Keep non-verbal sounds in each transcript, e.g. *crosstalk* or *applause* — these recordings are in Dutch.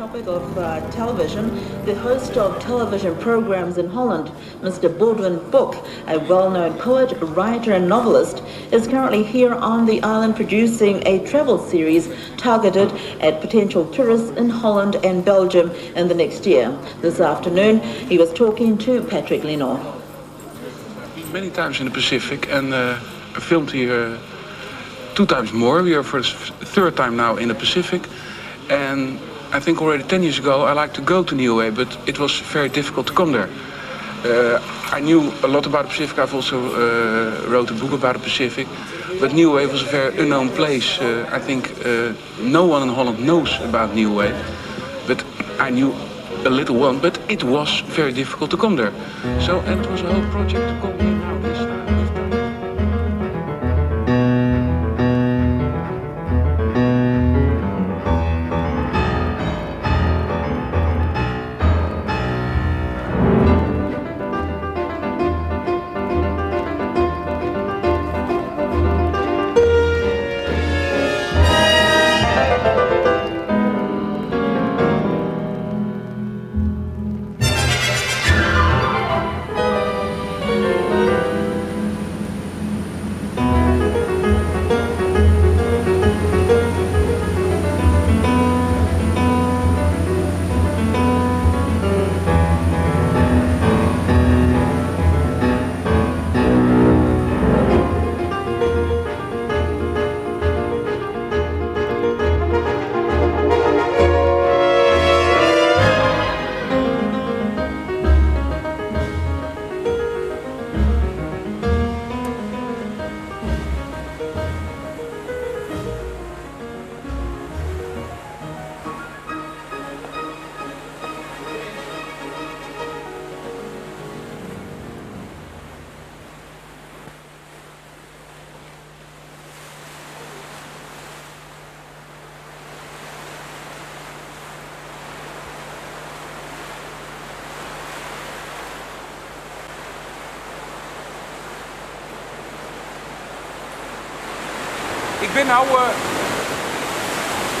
topic of uh, television, the host of television programs in Holland, Mr. Baldwin Book, a well-known poet, writer and novelist, is currently here on the island producing a travel series targeted at potential tourists in Holland and Belgium in the next year. This afternoon, he was talking to Patrick Lenore. Many times in the Pacific and uh, filmed here two times more. We are for the third time now in the Pacific. And I think already 10 years ago I liked to go to Niue, but it was very difficult to come there. Uh, I knew a lot about the Pacific. I've also uh, wrote a book about the Pacific. But Niue was a very unknown place. Uh, I think uh, no one in Holland knows about Niue. But I knew a little one, but it was very difficult to come there. So, and it was a whole project to come here Ik ben nou uh,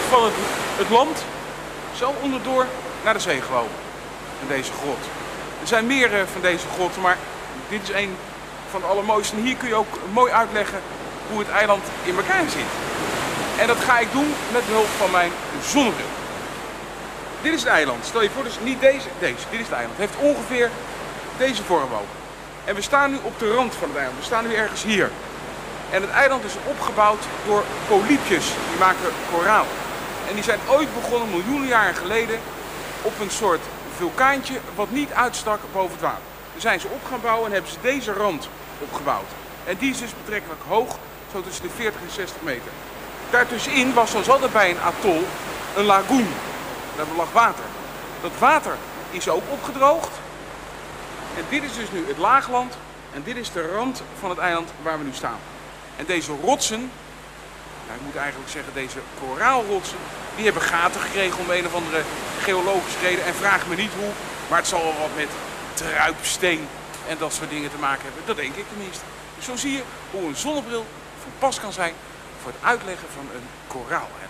van het, het, land zo onderdoor naar de zee gelopen. In deze grot. Er zijn meer uh, van deze grotten, maar dit is een van de allermooiste. En hier kun je ook mooi uitleggen hoe het eiland in elkaar zit. En dat ga ik doen met behulp van mijn zonnebril. Dit is het eiland. Stel je voor, dus niet deze, deze. Dit is het eiland. Het heeft ongeveer deze vorm ook. En we staan nu op de rand van het eiland. We staan nu ergens hier. En het eiland is opgebouwd door polypjes. Die maken koraal. En die zijn ooit begonnen miljoenen jaren geleden op een soort vulkaantje wat niet uitstak boven het water. Daar zijn ze op gaan bouwen en hebben ze deze rand opgebouwd. En die is dus betrekkelijk hoog, zo tussen de 40 en 60 meter. Daartussenin was zoals altijd bij een atol een lagoon. Daar lag water. Dat water is ook opgedroogd. En dit is dus nu het laagland. En dit is de rand van het eiland waar we nu staan. En deze rotsen, nou, ik moet eigenlijk zeggen deze koraalrotsen, die hebben gaten gekregen om een of andere geologische reden. En vraag me niet hoe, maar het zal wel wat met druipsteen en dat soort dingen te maken hebben. Dat denk ik tenminste. Dus zo zie je hoe een zonnebril van pas kan zijn voor het uitleggen van een koraaleiland.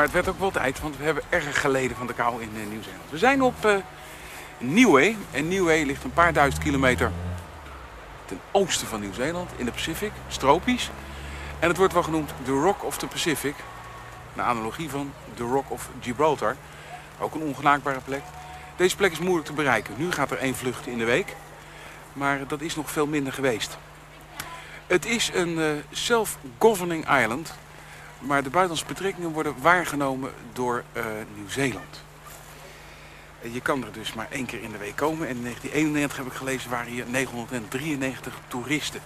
Maar het werd ook wel tijd, want we hebben erg geleden van de kou in eh, Nieuw-Zeeland. We zijn op eh Niue. En Niue ligt een paar duizend kilometer ten oosten van Nieuw-Zeeland, in de Pacific, tropisch. En het wordt wel genoemd de Rock of the Pacific. Een analogie van de Rock of Gibraltar. Ook een ongenaakbare plek. Deze plek is moeilijk te bereiken. Nu gaat er één vlucht in de week. Maar dat is nog veel minder geweest. Het is een eh, self-governing island. Maar de buitenlandse betrekkingen worden waargenomen door eh, Nieuw-Zeeland. En Je kan er dus maar één keer in de week komen. En in 1991 heb ik gelezen waren hier 993 toeristen.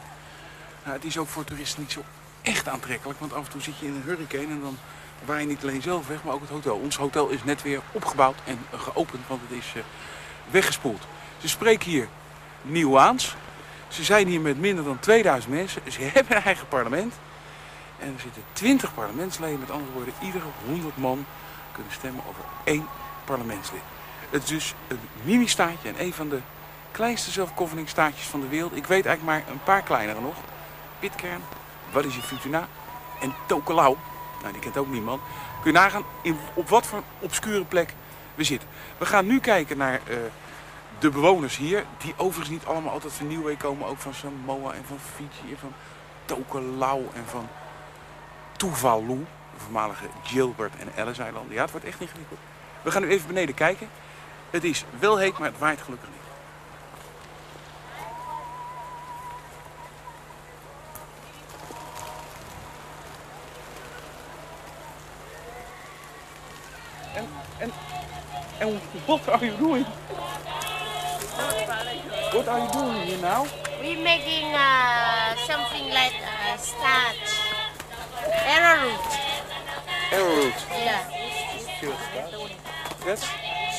Nou, het is ook voor toeristen niet zo echt aantrekkelijk. Want af en toe zit je in een hurricane en dan waai je niet alleen zelf weg, maar ook het hotel. Ons hotel is net weer opgebouwd en geopend, want het is eh, weggespoeld. Ze spreken hier Nieuwaans. Ze zijn hier met minder dan 2000 mensen. Ze *laughs* hebben een eigen parlement. En er zitten 20 parlementsleden. Met andere woorden, iedere 100 man kunnen stemmen over één parlementslid. Het is dus een mini-staatje en een van de kleinste zelfgoverning staatjes van de wereld. Ik weet eigenlijk maar een paar kleinere nog. Pitcairn, Wallis Futuna en Tokelau. Nou, die kent ook niemand. Kun je nagaan op wat voor obscure plek we zitten. We gaan nu kijken naar eh, de bewoners hier. Die overigens niet allemaal altijd van Niue komen. Ook van Samoa en van Fiji en van Tokelau en van Tuvalu. De voormalige Gilbert en Ellis-eilanden. Ja, het wordt echt ingewikkeld. We gaan nu even beneden kijken. Het is wel heet, maar het waait gelukkig niet. En, en, en what are you doing? What are you doing here now? We're making uh, something like uh, starch. Arrowroot. Arrowroot. Yeah. Yes?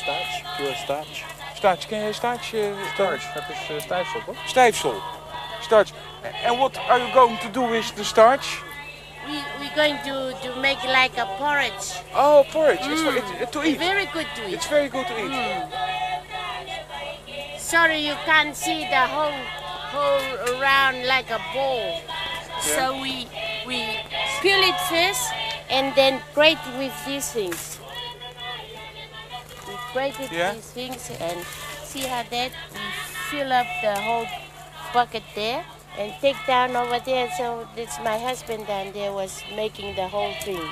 Starch, pure starch. Starch, ken je starch? eh, Starch, dat is uh, stijfsel, toch? Stijfsel. Starch. And what are you going to do with the starch? We, we're going to, to make like a porridge. Oh, porridge. It's, for, it's to eat. Very good to eat. It's eat. very good to eat. Sorry you can't see the whole whole around like a bowl. So we we peel it first and then grate with these things. We grate it Yeah. with these things and see how that we fill up the whole bucket there and take down over there. So it's my husband down there was making the whole thing.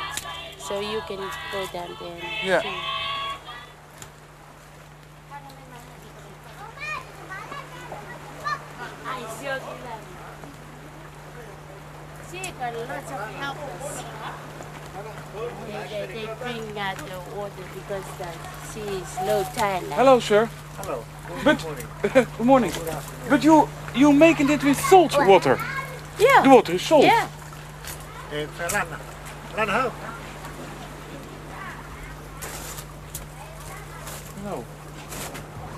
So you can go down there. And Yeah. see. See, got lots of helpers. They, they, they bring out the water because the sea is low tide. Hello, sir. Hallo. But, *laughs* good morning. But you you making it with salt water. Yeah. The water is salt. Yeah. Eh, it's Lan, Lan Ho. No.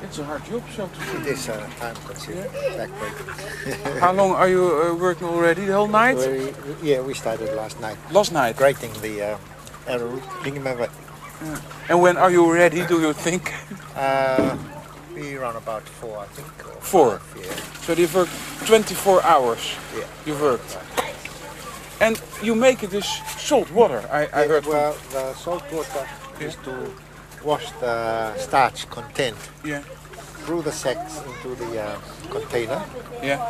It's a hard job, so to It is uh, time consuming, backbreaking. *laughs* How long are you uh, working already? The whole night? We, yeah, we started last night, Last night. grating the uh, bringing them. And when are you ready, do you think? Uh, we run about four, I think. Four. five, yeah. So you've worked 24 hours. Yeah. You've worked. And you make it with salt water, I, I Yeah, heard from- well, the salt water is to wash the starch content Yeah, through the sacks into the uh, container. yeah.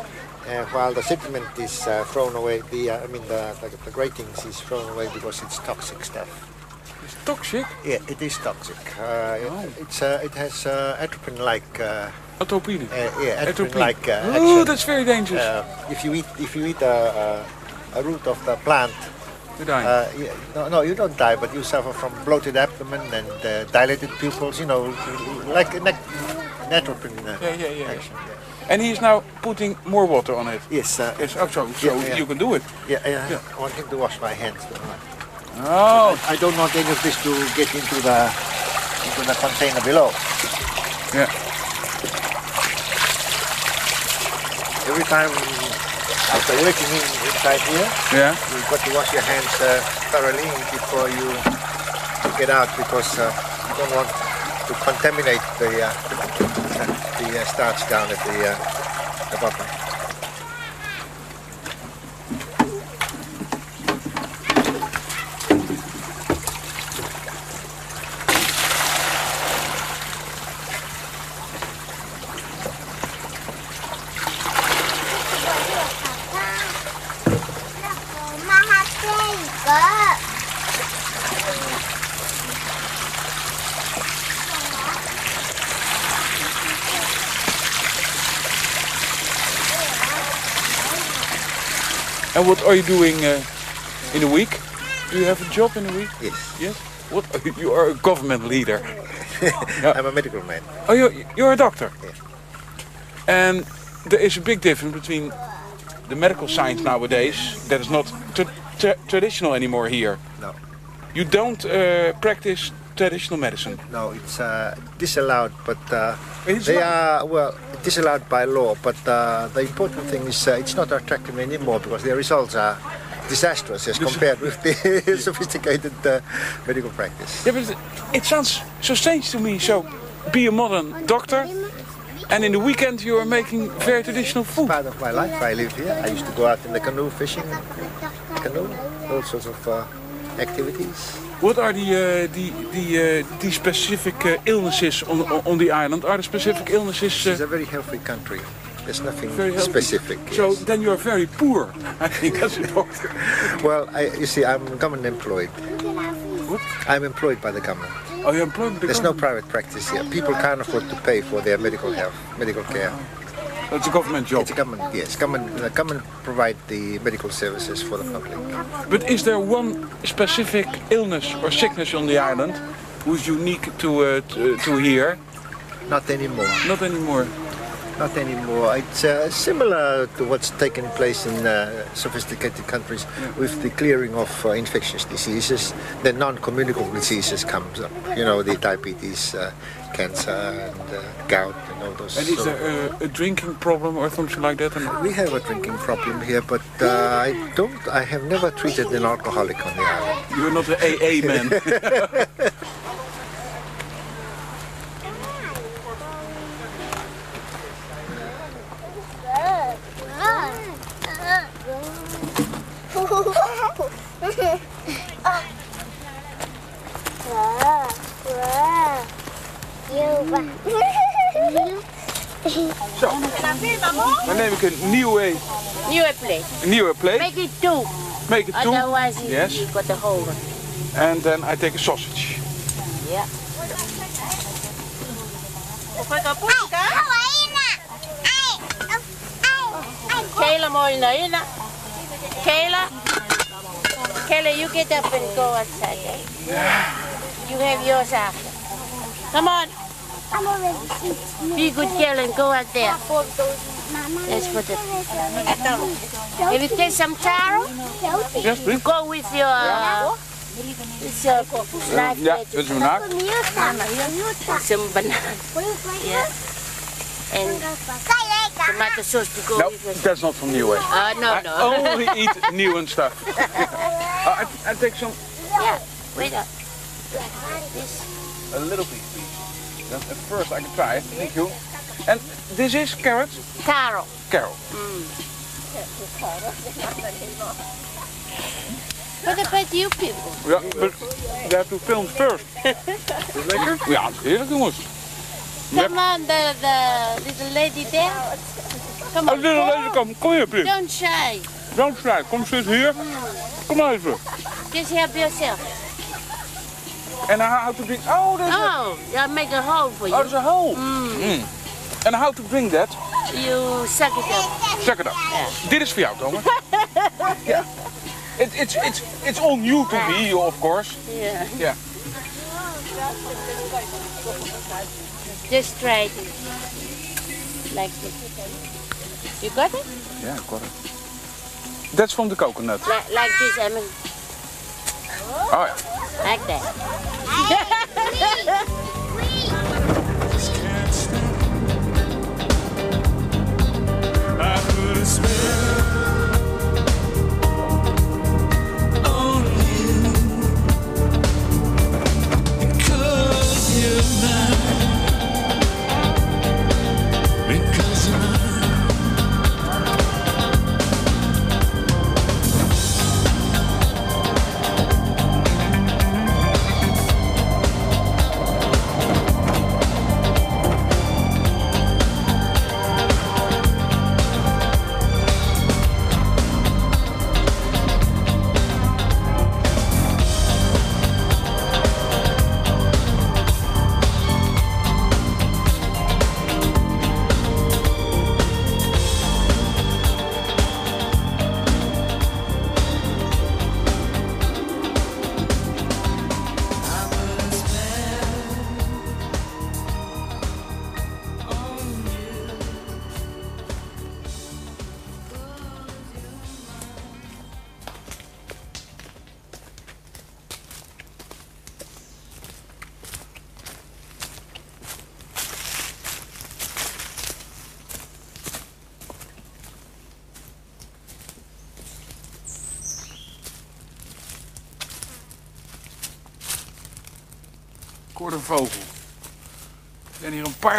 Uh, while the sediment is uh, thrown away, the uh, I mean the, the, the gratings is thrown away because it's toxic stuff. It's toxic. Yeah, it is toxic. Uh, it, Oh. it's uh, it has uh, atropine-like Atropine. uh, yeah Atropine. atropine-like uh, oh, that's very dangerous. Uh, if you eat if you eat a root of the plant, You uh, yeah, no, no, you don't die, but you suffer from bloated abdomen and uh, dilated pupils. You know, like an at- an uh, Yeah, yeah, yeah. action. Yeah. and he's now putting more water on it. Yes, uh, Yes, oh, so, so Yeah, you can do it. yeah, yeah, Yeah. I want him to wash my hands. Oh, I don't want any of this to get into the into the container below. yeah. Every time after working in, inside here, Yeah. you've got to wash your hands uh, thoroughly before you get out because uh, you don't want to contaminate the uh, the uh, starch down at the, uh, the bottom. And what are you doing uh, in a week? Do you have a job in a week? Yes, Yes. What? *laughs* You are a government leader. *laughs* I'm a medical man. Oh, you're, you're a doctor. Yeah. And there is a big difference between the medical science nowadays that is not tra- tra- traditional anymore here. No, You don't uh, practice traditional medicine. no, it's uh, disallowed, but uh, It's they are well disallowed by law. But uh, the important thing is uh, it's not attractive anymore because the results are disastrous as compared with the *laughs* sophisticated uh, medical practice. Yeah, but it, sounds so strange to me. So, be a modern doctor, and in the weekend you are making very traditional food. Part of my life, I live here. I used to go out in the canoe fishing, canoe, all sorts of uh, activities. What are the uh, the the uh, the specific uh, illnesses on, on the island? Are the specific illnesses? It's Uh, a very healthy country. There's nothing specific. so yes. then you are very poor, *laughs* I think, as a doctor. *laughs* well, I, you see, I'm government employed. What? I'm employed by the government. Oh, you're employed by the There's no private practice here. People can't afford to pay for their medical health, medical care. It's a government job. It's a government, yes. Government, the government provide the medical services for the public. But is there one specific illness or sickness on the island who's unique to uh, to, to here? Not anymore. Not anymore. Not anymore. It's uh, similar to what's taken place in uh, sophisticated countries with the clearing of uh, infectious diseases. The non-communicable diseases comes up. You know, the diabetes, uh, cancer, and uh, gout, and all those. And is there a, a drinking problem or something like that? And We have a drinking problem here, but uh, I don't. I have never treated an alcoholic on the island. you're not an AA man. *laughs* Zo, dan neem ik een nieuwe, New plate. nieuwe plate. Make it two. Make it two. Otherwise, you, Yes. you got the whole one. And then I take a sausage. Yeah. Kayla Molina, you know. Kayla. Kayla, you get up and go outside. Eh? You have yours after. Come on. Be a good girl and go out there. Let's put it. If you take some taro, Yes, please. go with your uh, It's a knife dat is een naak. some banana. Yeah. And tomato sauce to go No, with it. that's not from New West. Uh, no, I no. only eat new and stuff. *laughs* Uh, I, I take some, yeah, wait up. This. a little piece, Then at first I can try it. Thank you. And this is carrot? Taro. Carol. What about you people? Ja, but you have to film first. Is lekker? Ja, heerlijk jongens. Come on, the, the little lady there. Come Oh, on. little lady, kom, kom hier, please. Don't shy. Don't try. Kom zitten hier. Kom even. Just help yourself. En how how to drink... Oh, is, Oh, I'll make a hole for oh, you. dat is een hole. Mm. En how to drink that? You suck it up. Check it out. Dit is voor jou, Thomas. *laughs* ja. It, it's, it's, it's all new to me, of course. Yeah. Ja. Just try it. Like this. You got it? Ja, ik hoor het. That's from the coconut. Like, like this, I mean, Oh ja. Like that. Hey, I could have spent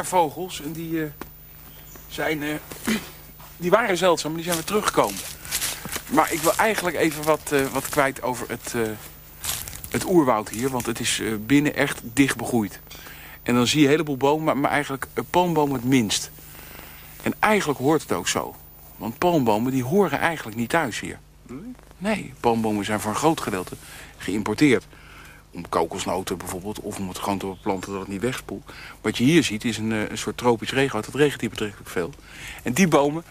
zijn hier een paar vogels en die, eh, zijn, eh, *clears throat* die waren zeldzaam, maar die zijn weer teruggekomen. Maar ik wil eigenlijk even wat, eh, wat kwijt over het, het oerwoud hier. Want het is binnen echt dicht begroeid. En dan zie je een heleboel bomen, maar, maar eigenlijk een palmboom het minst. En eigenlijk hoort het ook zo. Want palmbomen die horen eigenlijk niet thuis hier. Nee, palmbomen zijn voor een groot gedeelte geïmporteerd. Om kokosnoten bijvoorbeeld, of om het gewoon te beplanten dat het niet wegspoelt. Wat je hier ziet is een, eh, een soort tropisch regenwoud. Dat regent hier betrekkelijk veel. En die bomen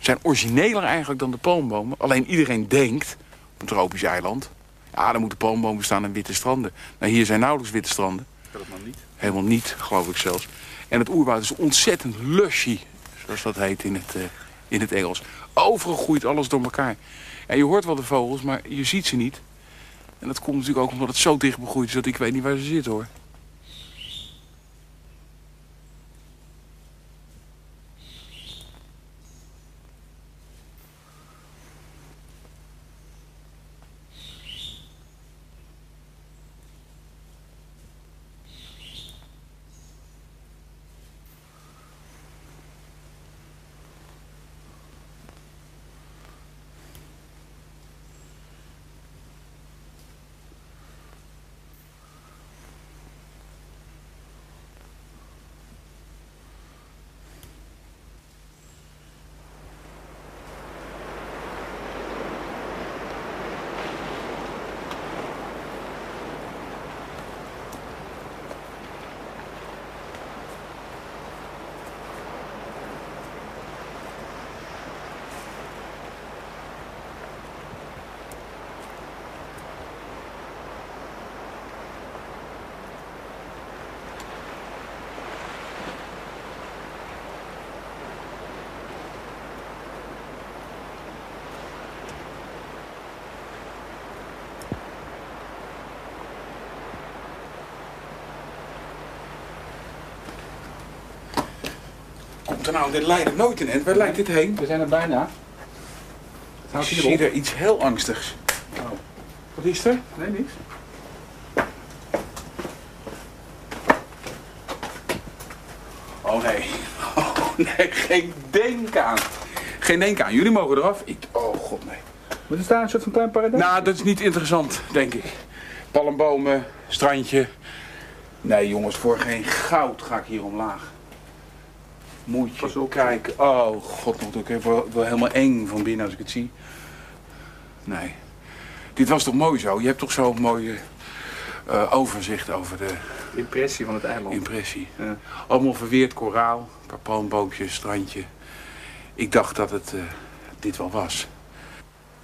zijn origineler eigenlijk dan de palmbomen. Alleen iedereen denkt, op een tropisch eiland... ja, dan moeten palmbomen staan en witte stranden. Nou, hier zijn nauwelijks witte stranden. Helemaal niet. Helemaal niet, geloof ik zelfs. En het oerwoud is ontzettend lushy, zoals dat heet in het, eh, in het Engels. Overal groeit alles door elkaar. En je hoort wel de vogels, maar je ziet ze niet. En dat komt natuurlijk ook omdat het zo dicht begroeid is dat ik weet niet waar ze zitten hoor. Nou? Dit leidt nooit in. Waar leidt dit heen? We zijn er bijna. Ik zie er iets heel angstigs. Oh. Wat is er? Nee, niks. Oh nee. *laughs* Oh nee, geen denk aan. Geen denk aan. Jullie mogen eraf. Ik, oh god nee. Maar er staat een soort van klein paradijs. Nou, dat is niet interessant, denk ik. Palmbomen, strandje. Nee jongens, voor geen goud ga ik hier omlaag. Moet je op. kijken. Oh god, nog ik word wel helemaal eng van binnen als ik het zie. Nee. Dit was toch mooi zo? Je hebt toch zo'n mooi eh, overzicht over de Impressie van het eiland. impressie. Ja. Allemaal verweerd koraal, een paar palmboompjes, strandje. Ik dacht dat het eh, dit wel was.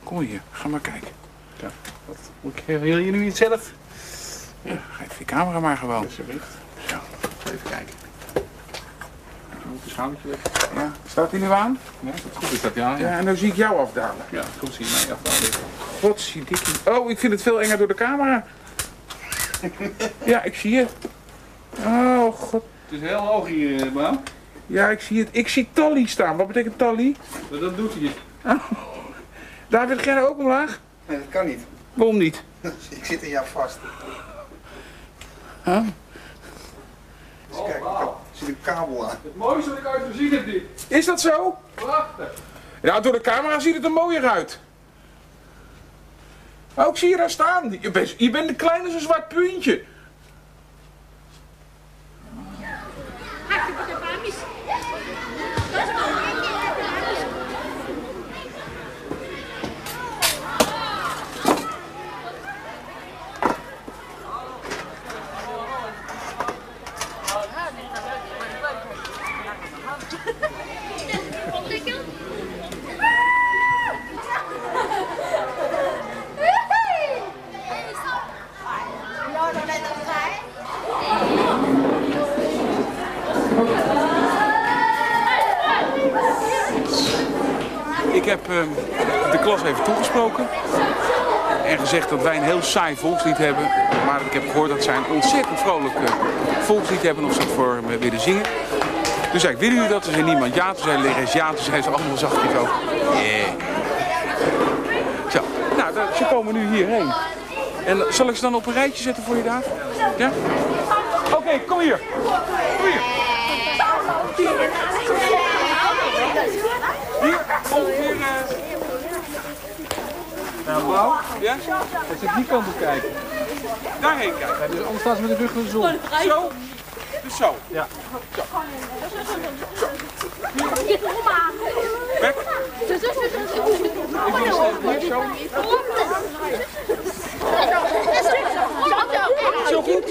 Kom hier, ga maar kijken. Wat? Moet ik wil je nu iets zelf? Ja, geef je camera maar gewoon. Alsjeblieft. Zo. Even kijken. Je moet een schoudertje weg. Ja, staat hij nu aan? Ja, dat is goed is dat, ja. Ja, Ja, en dan zie ik jou afdalen. ja goed zie je mij afdalen. Godzijdank. Oh, ik vind het veel enger door de camera. *laughs* Ja, ik zie het. Oh, god. Het is heel hoog hier, eh, Bram. Ja, ik zie het. Ik zie Tally staan. Wat betekent Tally? Maar dat doet hij. David, ga jij ook omlaag? Nee, dat kan niet. Waarom niet? *laughs* Ik zit in jou vast. Huh? Dus kijk, zit een kabel aan. Het mooiste wat ik ooit gezien heb dit. Is dat zo? Prachtig. Ja, door de camera ziet het er mooier uit. Ik zie je daar staan. Je bent, je bent de kleine als een zwart puntje. Ik heb ehm, de klas even toegesproken. En gezegd dat wij een heel saai volkslied hebben. Maar ik heb gehoord dat zij een ontzettend vrolijk eh, volkslied hebben. Of ze voor me willen zingen. Dus zei ik, willen jullie dat? Toen zei niemand ja. Toen zei lerares ja. Toen zei ze allemaal zachtjes ook. Yeah. Zo, nou, ze komen nu hierheen. En zal ik ze dan op een rijtje zetten voor je daar? Ja? Oké, kom hier. Kom hier. Hier, ongeveer... Nou, Bram. ja? Hij zit die kant op kijken. Daarheen kijken. Ja, dus anders staat ze met de rug naar de zon. Zo. Dus zo. Ja. Weg. Zo goed.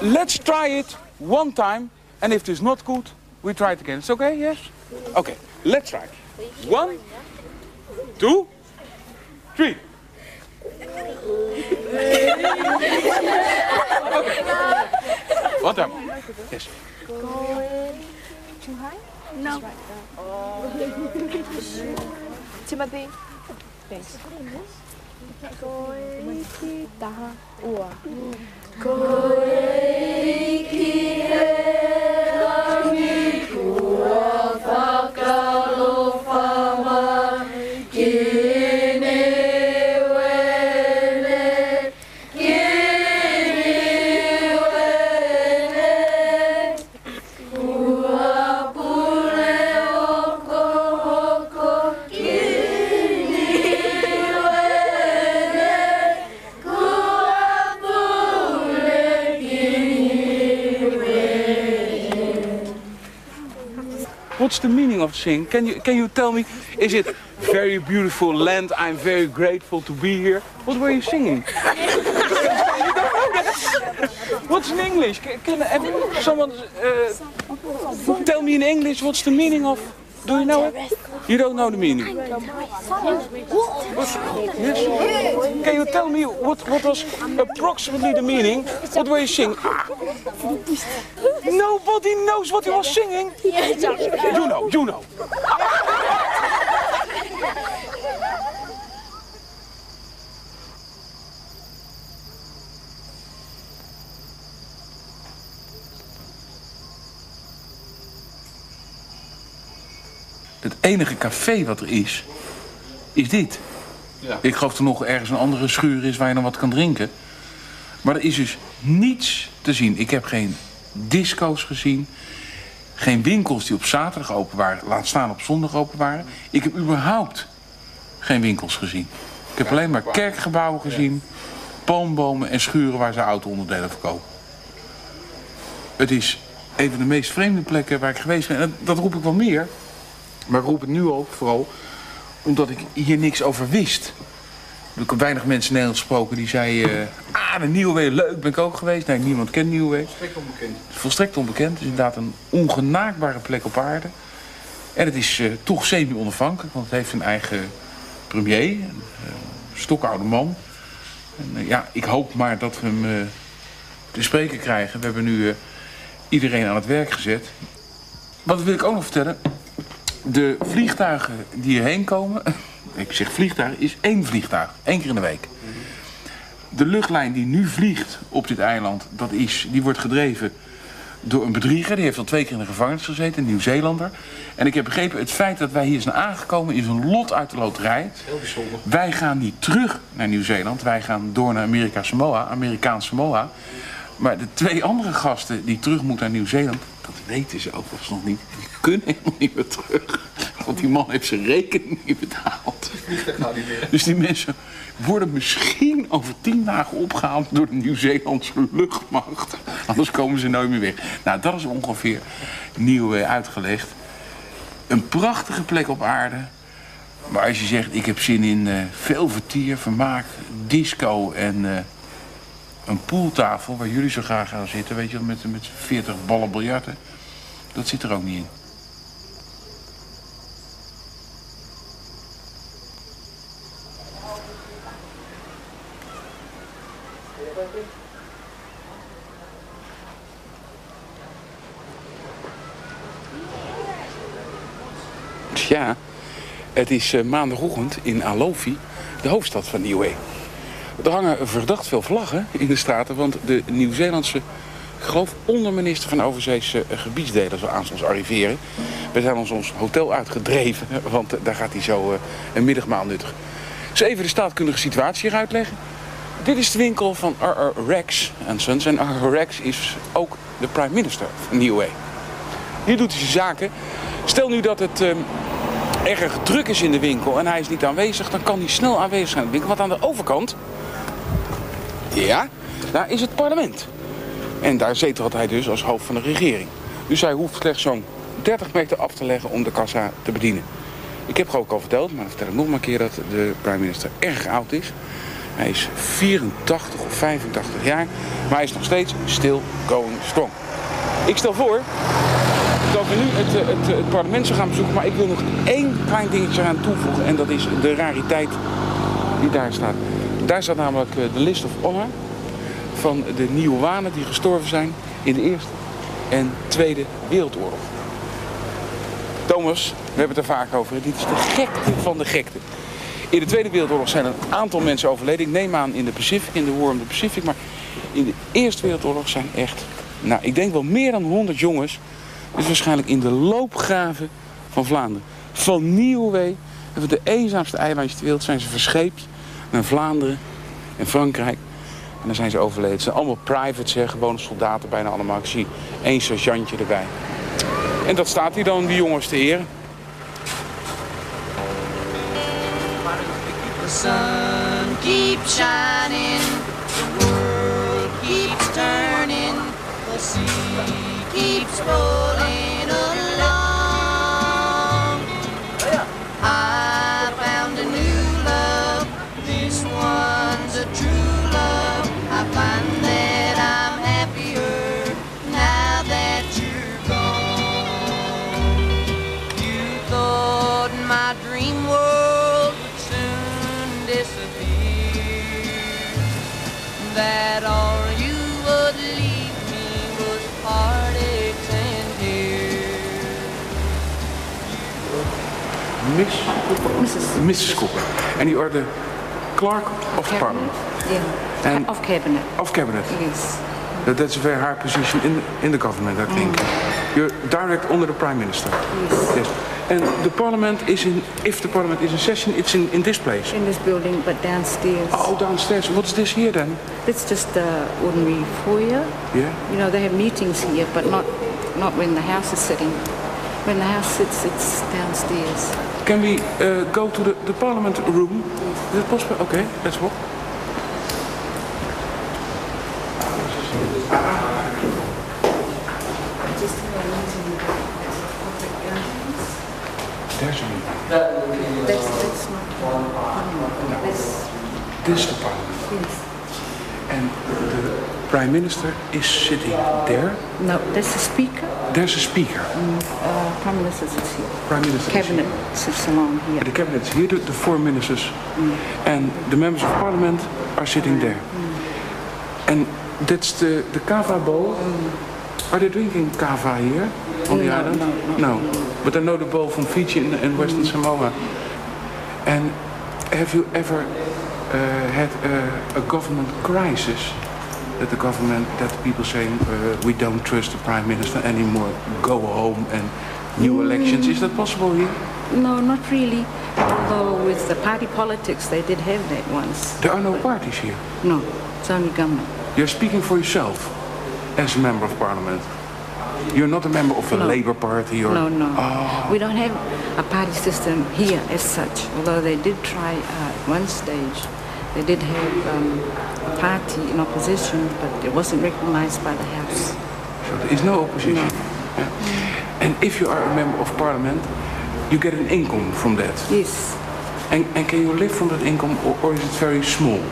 Let's try it one time. And if it is not good, we try it again. It's okay, yes? Okay, let's try. One, two, three. Okay. What time? Yes. Timothy. Thanks. What's the meaning of? Can you can you tell me? Is it very beautiful land? I'm very grateful to be here. What were you singing? *laughs* What's in English? Can, can someone uh, tell me in English what's the meaning of? Do you know it? You don't know the meaning. Yes. Can you tell me what what was approximately the meaning? What were you singing? Nobody knows what he was singing. You know, you know. Het enige café wat er is, is dit. Ja. Ik geloof er nog ergens een andere schuur is waar je nog wat kan drinken. Maar er is dus niets te zien. Ik heb geen disco's gezien. Geen winkels die op zaterdag open waren. Laat staan op zondag open waren. Ik heb überhaupt geen winkels gezien. Ik heb alleen maar kerkgebouwen gezien. Palmbomen en schuren waar ze auto-onderdelen verkopen. Het is een van de meest vreemde plekken waar ik geweest ben. En dat, dat roep ik wel meer. Maar roep het nu ook vooral omdat ik hier niks over wist. Ik heb weinig mensen Nederlands gesproken die zeiden... ah, de Nieuwe leuk, ben ik ook geweest. Nee, niemand kent Nieuwe Volstrekt onbekend. Volstrekt onbekend. Het is inderdaad een ongenaakbare plek op aarde. En het is eh, toch semi-onafhankelijk, want het heeft een eigen premier. Een eh, stokoude man. En, eh, ja, ik hoop maar dat we hem eh, te spreken krijgen. We hebben nu eh, iedereen aan het werk gezet. Wat wil ik ook nog vertellen? De vliegtuigen die hierheen komen... *laughs* Ik zeg vliegtuig, is één vliegtuig. één keer in de week. De luchtlijn die nu vliegt op dit eiland, dat is, die wordt gedreven door een bedrieger. Die heeft al twee keer in de gevangenis gezeten, een Nieuw-Zeelander. En ik heb begrepen, het feit dat wij hier zijn aangekomen is een lot uit de loterij. Heel bijzonder. Wij gaan niet terug naar Nieuw-Zeeland. Wij gaan door naar Amerika Samoa, Amerikaans Samoa. Maar de twee andere gasten die terug moeten naar Nieuw-Zeeland, dat weten ze overigens nog niet. Die kunnen helemaal niet meer terug. Want die man heeft zijn rekening niet betaald. Dus die mensen worden misschien over tien dagen opgehaald door de Nieuw-Zeelandse luchtmacht. Anders komen ze nooit meer weg. Nou, dat is ongeveer nieuw eh, uitgelegd. Een prachtige plek op aarde. Maar als je zegt, ik heb zin in eh, veel vertier, vermaak, disco en eh, een pooltafel... waar jullie zo graag gaan zitten, weet je met, met 40 ballen biljarten. Dat zit er ook niet in. Ja, het is eh, maandagochtend in Alofi, de hoofdstad van Niue. Er hangen verdacht veel vlaggen in de straten, want de Nieuw-Zeelandse, geloof onderminister van Overzeese eh, Gebiedsdelen zal aanstonds arriveren. We zijn ons ons hotel uitgedreven, want eh, daar gaat hij zo eh, een middagmaal nuttigen. Dus even de staatkundige situatie hier uitleggen. Dit is de winkel van R.R. Rex Sons. En R.R. Rex is ook de prime minister van Niue. Hier doet hij zijn zaken. Stel nu dat het ehm, erg druk is in de winkel en hij is niet aanwezig, dan kan hij snel aanwezig zijn in de winkel. Want aan de overkant, ja, daar is het parlement. En daar zetelt hij dus als hoofd van de regering. Dus hij hoeft slechts zo'n 30 meter af te leggen om de kassa te bedienen. Ik heb ook al verteld, maar vertel ik nog maar een keer dat de prime minister erg oud is. Hij is 84 of 85 jaar, maar hij is nog steeds still going strong. Ik stel voor dat we nu het, eh, het, eh, het parlement gaan bezoeken. Maar ik wil nog één klein dingetje aan toevoegen. En dat is de rariteit die daar staat. Daar staat namelijk eh, de list of honor van de Nieuwanen die gestorven zijn in de Eerste en Tweede Wereldoorlog. Thomas, we hebben het er vaak over. Dit is de gekte van de gekte. In de Tweede Wereldoorlog zijn een aantal mensen overleden. Ik neem aan in de Pacific, in de War Pacific. Maar in de Eerste Wereldoorlog zijn echt, nou, ik denk wel meer dan 100 jongens. Dus waarschijnlijk in de loopgraven van Vlaanderen. Van Niue, van de eenzaamste eilandjes ter wereld, zijn ze verscheept naar Vlaanderen en Frankrijk. En dan zijn ze overleden. Het zijn allemaal privates, hè, gewone soldaten bijna allemaal. Ik zie één sergeantje erbij. En dat staat hier dan, die jongens te eren. The shining, the world keeps turning, the sea keeps rolling Miss Mrs. Mrs. Cooper. You are the clerk of parliament. Yeah. And of cabinet. of cabinet. Yes. That, that's a very high position in in the government, I think. You're direct under the prime minister. Yes. Yes. And the parliament is in, if the parliament is in session, it's in, in this place. In this building, but downstairs. Oh, downstairs. What's this here then? It's just the ordinary foyer. Yeah. You know, they have meetings here, but not not when the house is sitting. When the house sits, it's downstairs. Can we uh, go to the, the parliament room? Is it possible? Okay, let's walk. Prime minister is sitting there. No, that's the speaker. There's a speaker. Uh, prime minister sits here. Prime minister. is Cabinet sits along here. The cabinet is here, the, the four ministers, and the members of parliament are sitting there. And that's the, the kava bowl. Are they drinking kava here on the No, island? no, no. But I know the bowl from Fiji and, and Western Samoa. And have you ever uh, had a, a government crisis? That the government, that the people saying uh, we don't trust the prime minister anymore, go home and new elections. Is that possible here? No, not really. Although with the party politics, they did have that once. There are no parties here. No, it's only government. You're speaking for yourself as a member of parliament. You're not a member of a No. Labour Party or... No, no. Oh, We don't have a party system here as such, although they did try uh, at one stage. They did have um, a party in opposition, but it wasn't recognized by the House. so there is no opposition. Yeah. And if you are a member of parliament, you get an income from that. Yes. And, and can you live from that income or, or is it very small?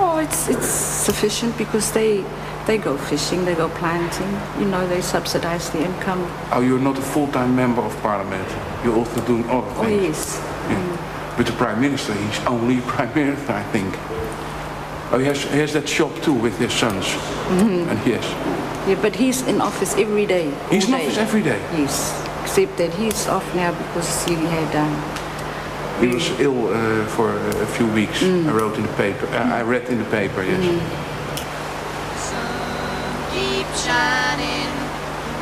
Oh, it's it's sufficient because they they go fishing, they go planting. You know, they subsidize the income. Oh, you're not a full-time member of parliament. You're also doing other things. Oh yes. Yeah. But the prime minister, he's only *laughs* prime minister, I think. Oh, he has, he has that shop too with his sons. And yes. Yeah, but he's in office every day. He's in day. office every day. Yes, except that he's off now because he had um, He was ill uh, for a few weeks. I wrote in the paper. Uh, I read in the paper, yes. keep shining,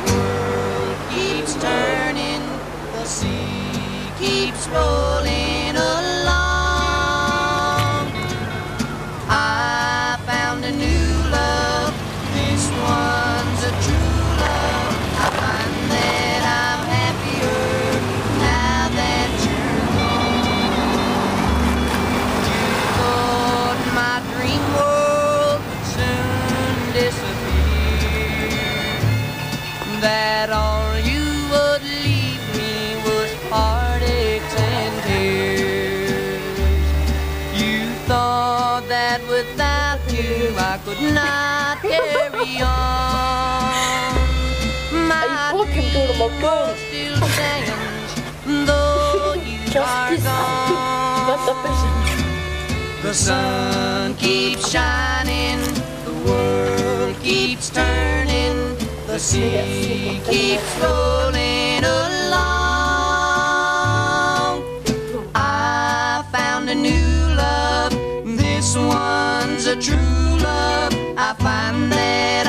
the world keeps turning, the sea keeps rolling That all you would leave me was heartaches and tears. You thought that without you I could not carry on. My dream still stands, though *laughs* you are gone. The sun keeps shining, the world keeps turning, the sea keeps rolling along. I found a new love, this one's a true love. I find that